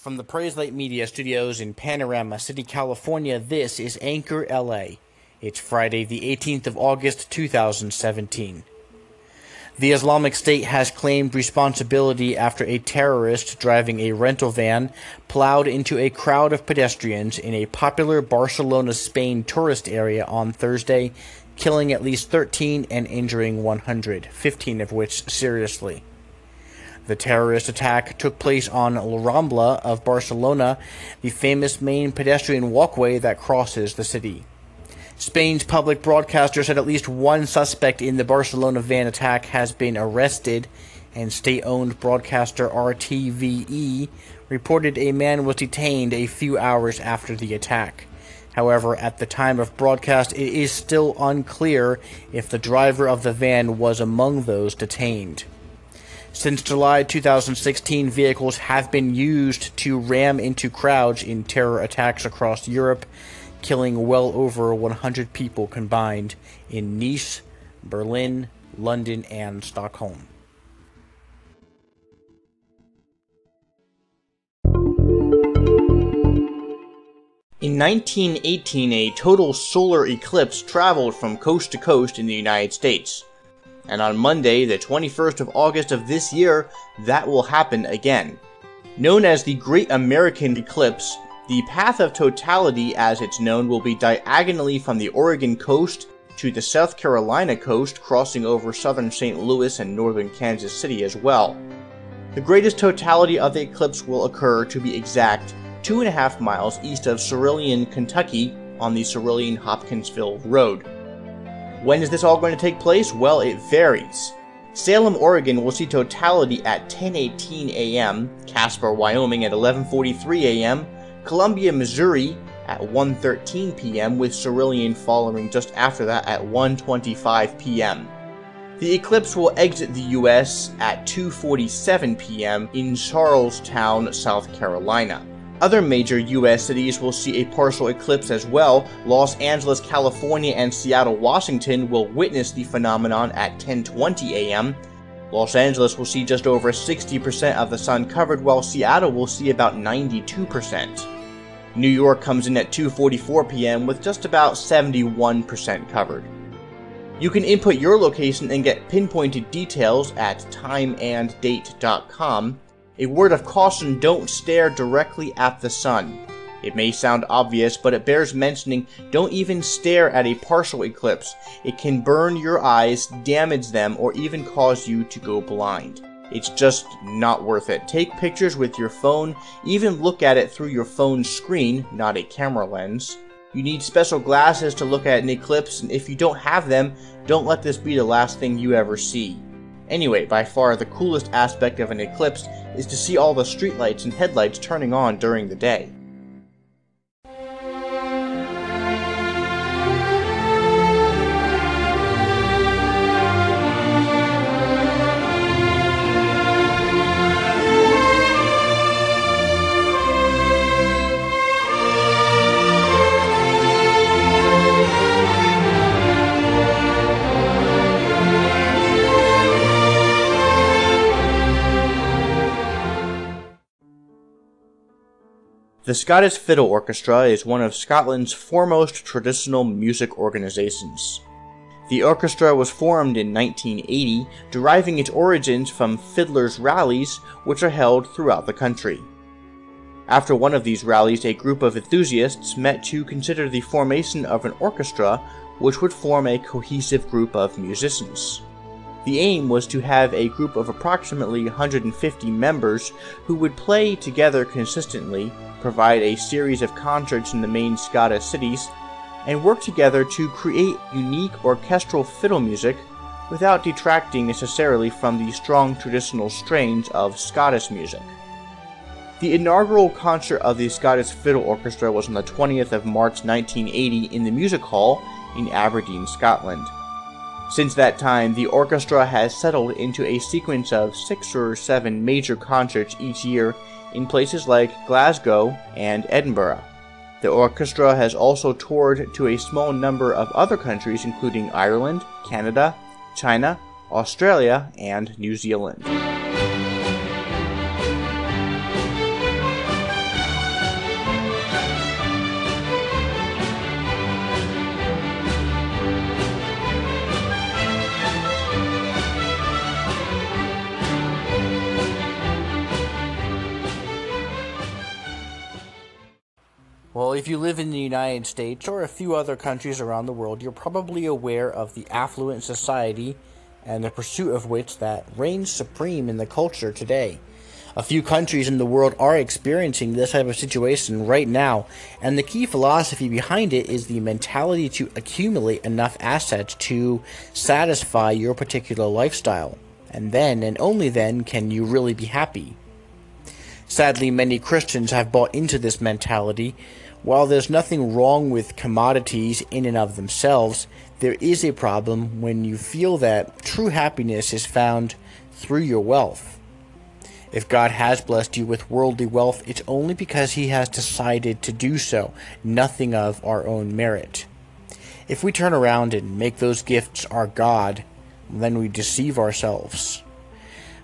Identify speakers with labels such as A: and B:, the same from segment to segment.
A: From the Praise Light Media Studios in Panorama City, California, this is Anchor LA. It's Friday, the 18th of August, 2017. The Islamic State has claimed responsibility after a terrorist driving a rental van plowed into a crowd of pedestrians in a popular Barcelona, Spain tourist area on Thursday, killing at least 13 and injuring 100, 15 of which seriously. The terrorist attack took place on La Rambla of Barcelona, the famous main pedestrian walkway that crosses the city. Spain's public broadcaster said at least one suspect in the Barcelona van attack has been arrested, and state owned broadcaster RTVE reported a man was detained a few hours after the attack. However, at the time of broadcast, it is still unclear if the driver of the van was among those detained. Since July 2016, vehicles have been used to ram into crowds in terror attacks across Europe, killing well over 100 people combined in Nice, Berlin, London, and Stockholm. In 1918, a total solar eclipse traveled from coast to coast in the United States and on Monday, the 21st of August of this year, that will happen again. Known as the Great American Eclipse, the path of totality, as it's known, will be diagonally from the Oregon coast to the South Carolina coast, crossing over southern St. Louis and northern Kansas City as well. The greatest totality of the eclipse will occur, to be exact, two and a half miles east of Cerulean, Kentucky, on the Cerulean Hopkinsville Road. When is this all going to take place? Well, it varies. Salem, Oregon will see totality at 10:18 a.m., Casper, Wyoming at 11:43 a.m., Columbia, Missouri at 1:13 p.m. with Cerulean following just after that at 1:25 p.m. The eclipse will exit the US at 2:47 p.m. in Charleston, South Carolina. Other major US cities will see a partial eclipse as well. Los Angeles, California and Seattle, Washington will witness the phenomenon at 10:20 a.m. Los Angeles will see just over 60% of the sun covered while Seattle will see about 92%. New York comes in at 2:44 p.m. with just about 71% covered. You can input your location and get pinpointed details at timeanddate.com a word of caution don't stare directly at the sun. It may sound obvious, but it bears mentioning don't even stare at a partial eclipse. It can burn your eyes, damage them, or even cause you to go blind. It's just not worth it. Take pictures with your phone, even look at it through your phone screen, not a camera lens. You need special glasses to look at an eclipse, and if you don't have them, don't let this be the last thing you ever see. Anyway, by far the coolest aspect of an eclipse is to see all the streetlights and headlights turning on during the day. The Scottish Fiddle Orchestra is one of Scotland's foremost traditional music organisations. The orchestra was formed in 1980, deriving its origins from fiddlers' rallies, which are held throughout the country. After one of these rallies, a group of enthusiasts met to consider the formation of an orchestra which would form a cohesive group of musicians. The aim was to have a group of approximately 150 members who would play together consistently provide a series of concerts in the main Scottish cities, and work together to create unique orchestral fiddle music without detracting necessarily from the strong traditional strains of Scottish music. The inaugural concert of the Scottish Fiddle Orchestra was on the 20th of March 1980 in the Music Hall in Aberdeen, Scotland. Since that time, the orchestra has settled into a sequence of six or seven major concerts each year in places like Glasgow and Edinburgh. The orchestra has also toured to a small number of other countries, including Ireland, Canada, China, Australia, and New Zealand. Well, if you live in the United States or a few other countries around the world, you're probably aware of the affluent society and the pursuit of which that reigns supreme in the culture today. A few countries in the world are experiencing this type of situation right now, and the key philosophy behind it is the mentality to accumulate enough assets to satisfy your particular lifestyle. And then, and only then, can you really be happy. Sadly, many Christians have bought into this mentality. While there's nothing wrong with commodities in and of themselves, there is a problem when you feel that true happiness is found through your wealth. If God has blessed you with worldly wealth, it's only because He has decided to do so, nothing of our own merit. If we turn around and make those gifts our God, then we deceive ourselves.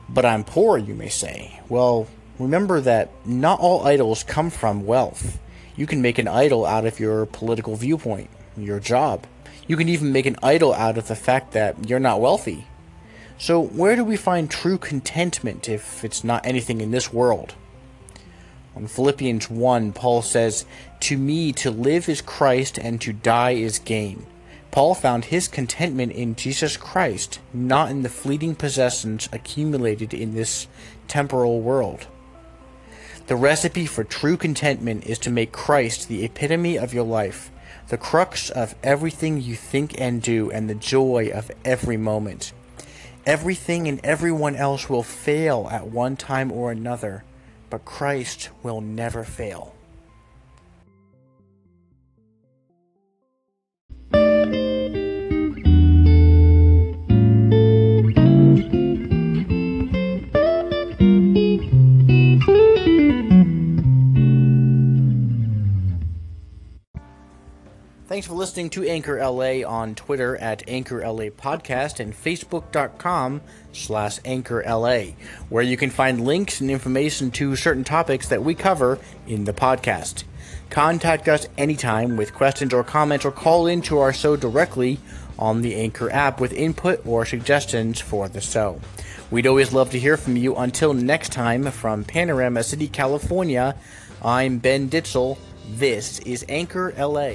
A: But I'm poor, you may say. Well, remember that not all idols come from wealth. You can make an idol out of your political viewpoint, your job. You can even make an idol out of the fact that you're not wealthy. So, where do we find true contentment if it's not anything in this world? In Philippians 1, Paul says, To me, to live is Christ, and to die is gain. Paul found his contentment in Jesus Christ, not in the fleeting possessions accumulated in this temporal world. The recipe for true contentment is to make Christ the epitome of your life, the crux of everything you think and do, and the joy of every moment. Everything and everyone else will fail at one time or another, but Christ will never fail. Thanks for listening to Anchor LA on Twitter at Anchor LA Podcast and Facebook.com slash Anchor LA, where you can find links and information to certain topics that we cover in the podcast. Contact us anytime with questions or comments or call into our show directly on the Anchor app with input or suggestions for the show. We'd always love to hear from you. Until next time, from Panorama City, California, I'm Ben Ditzel. This is Anchor LA.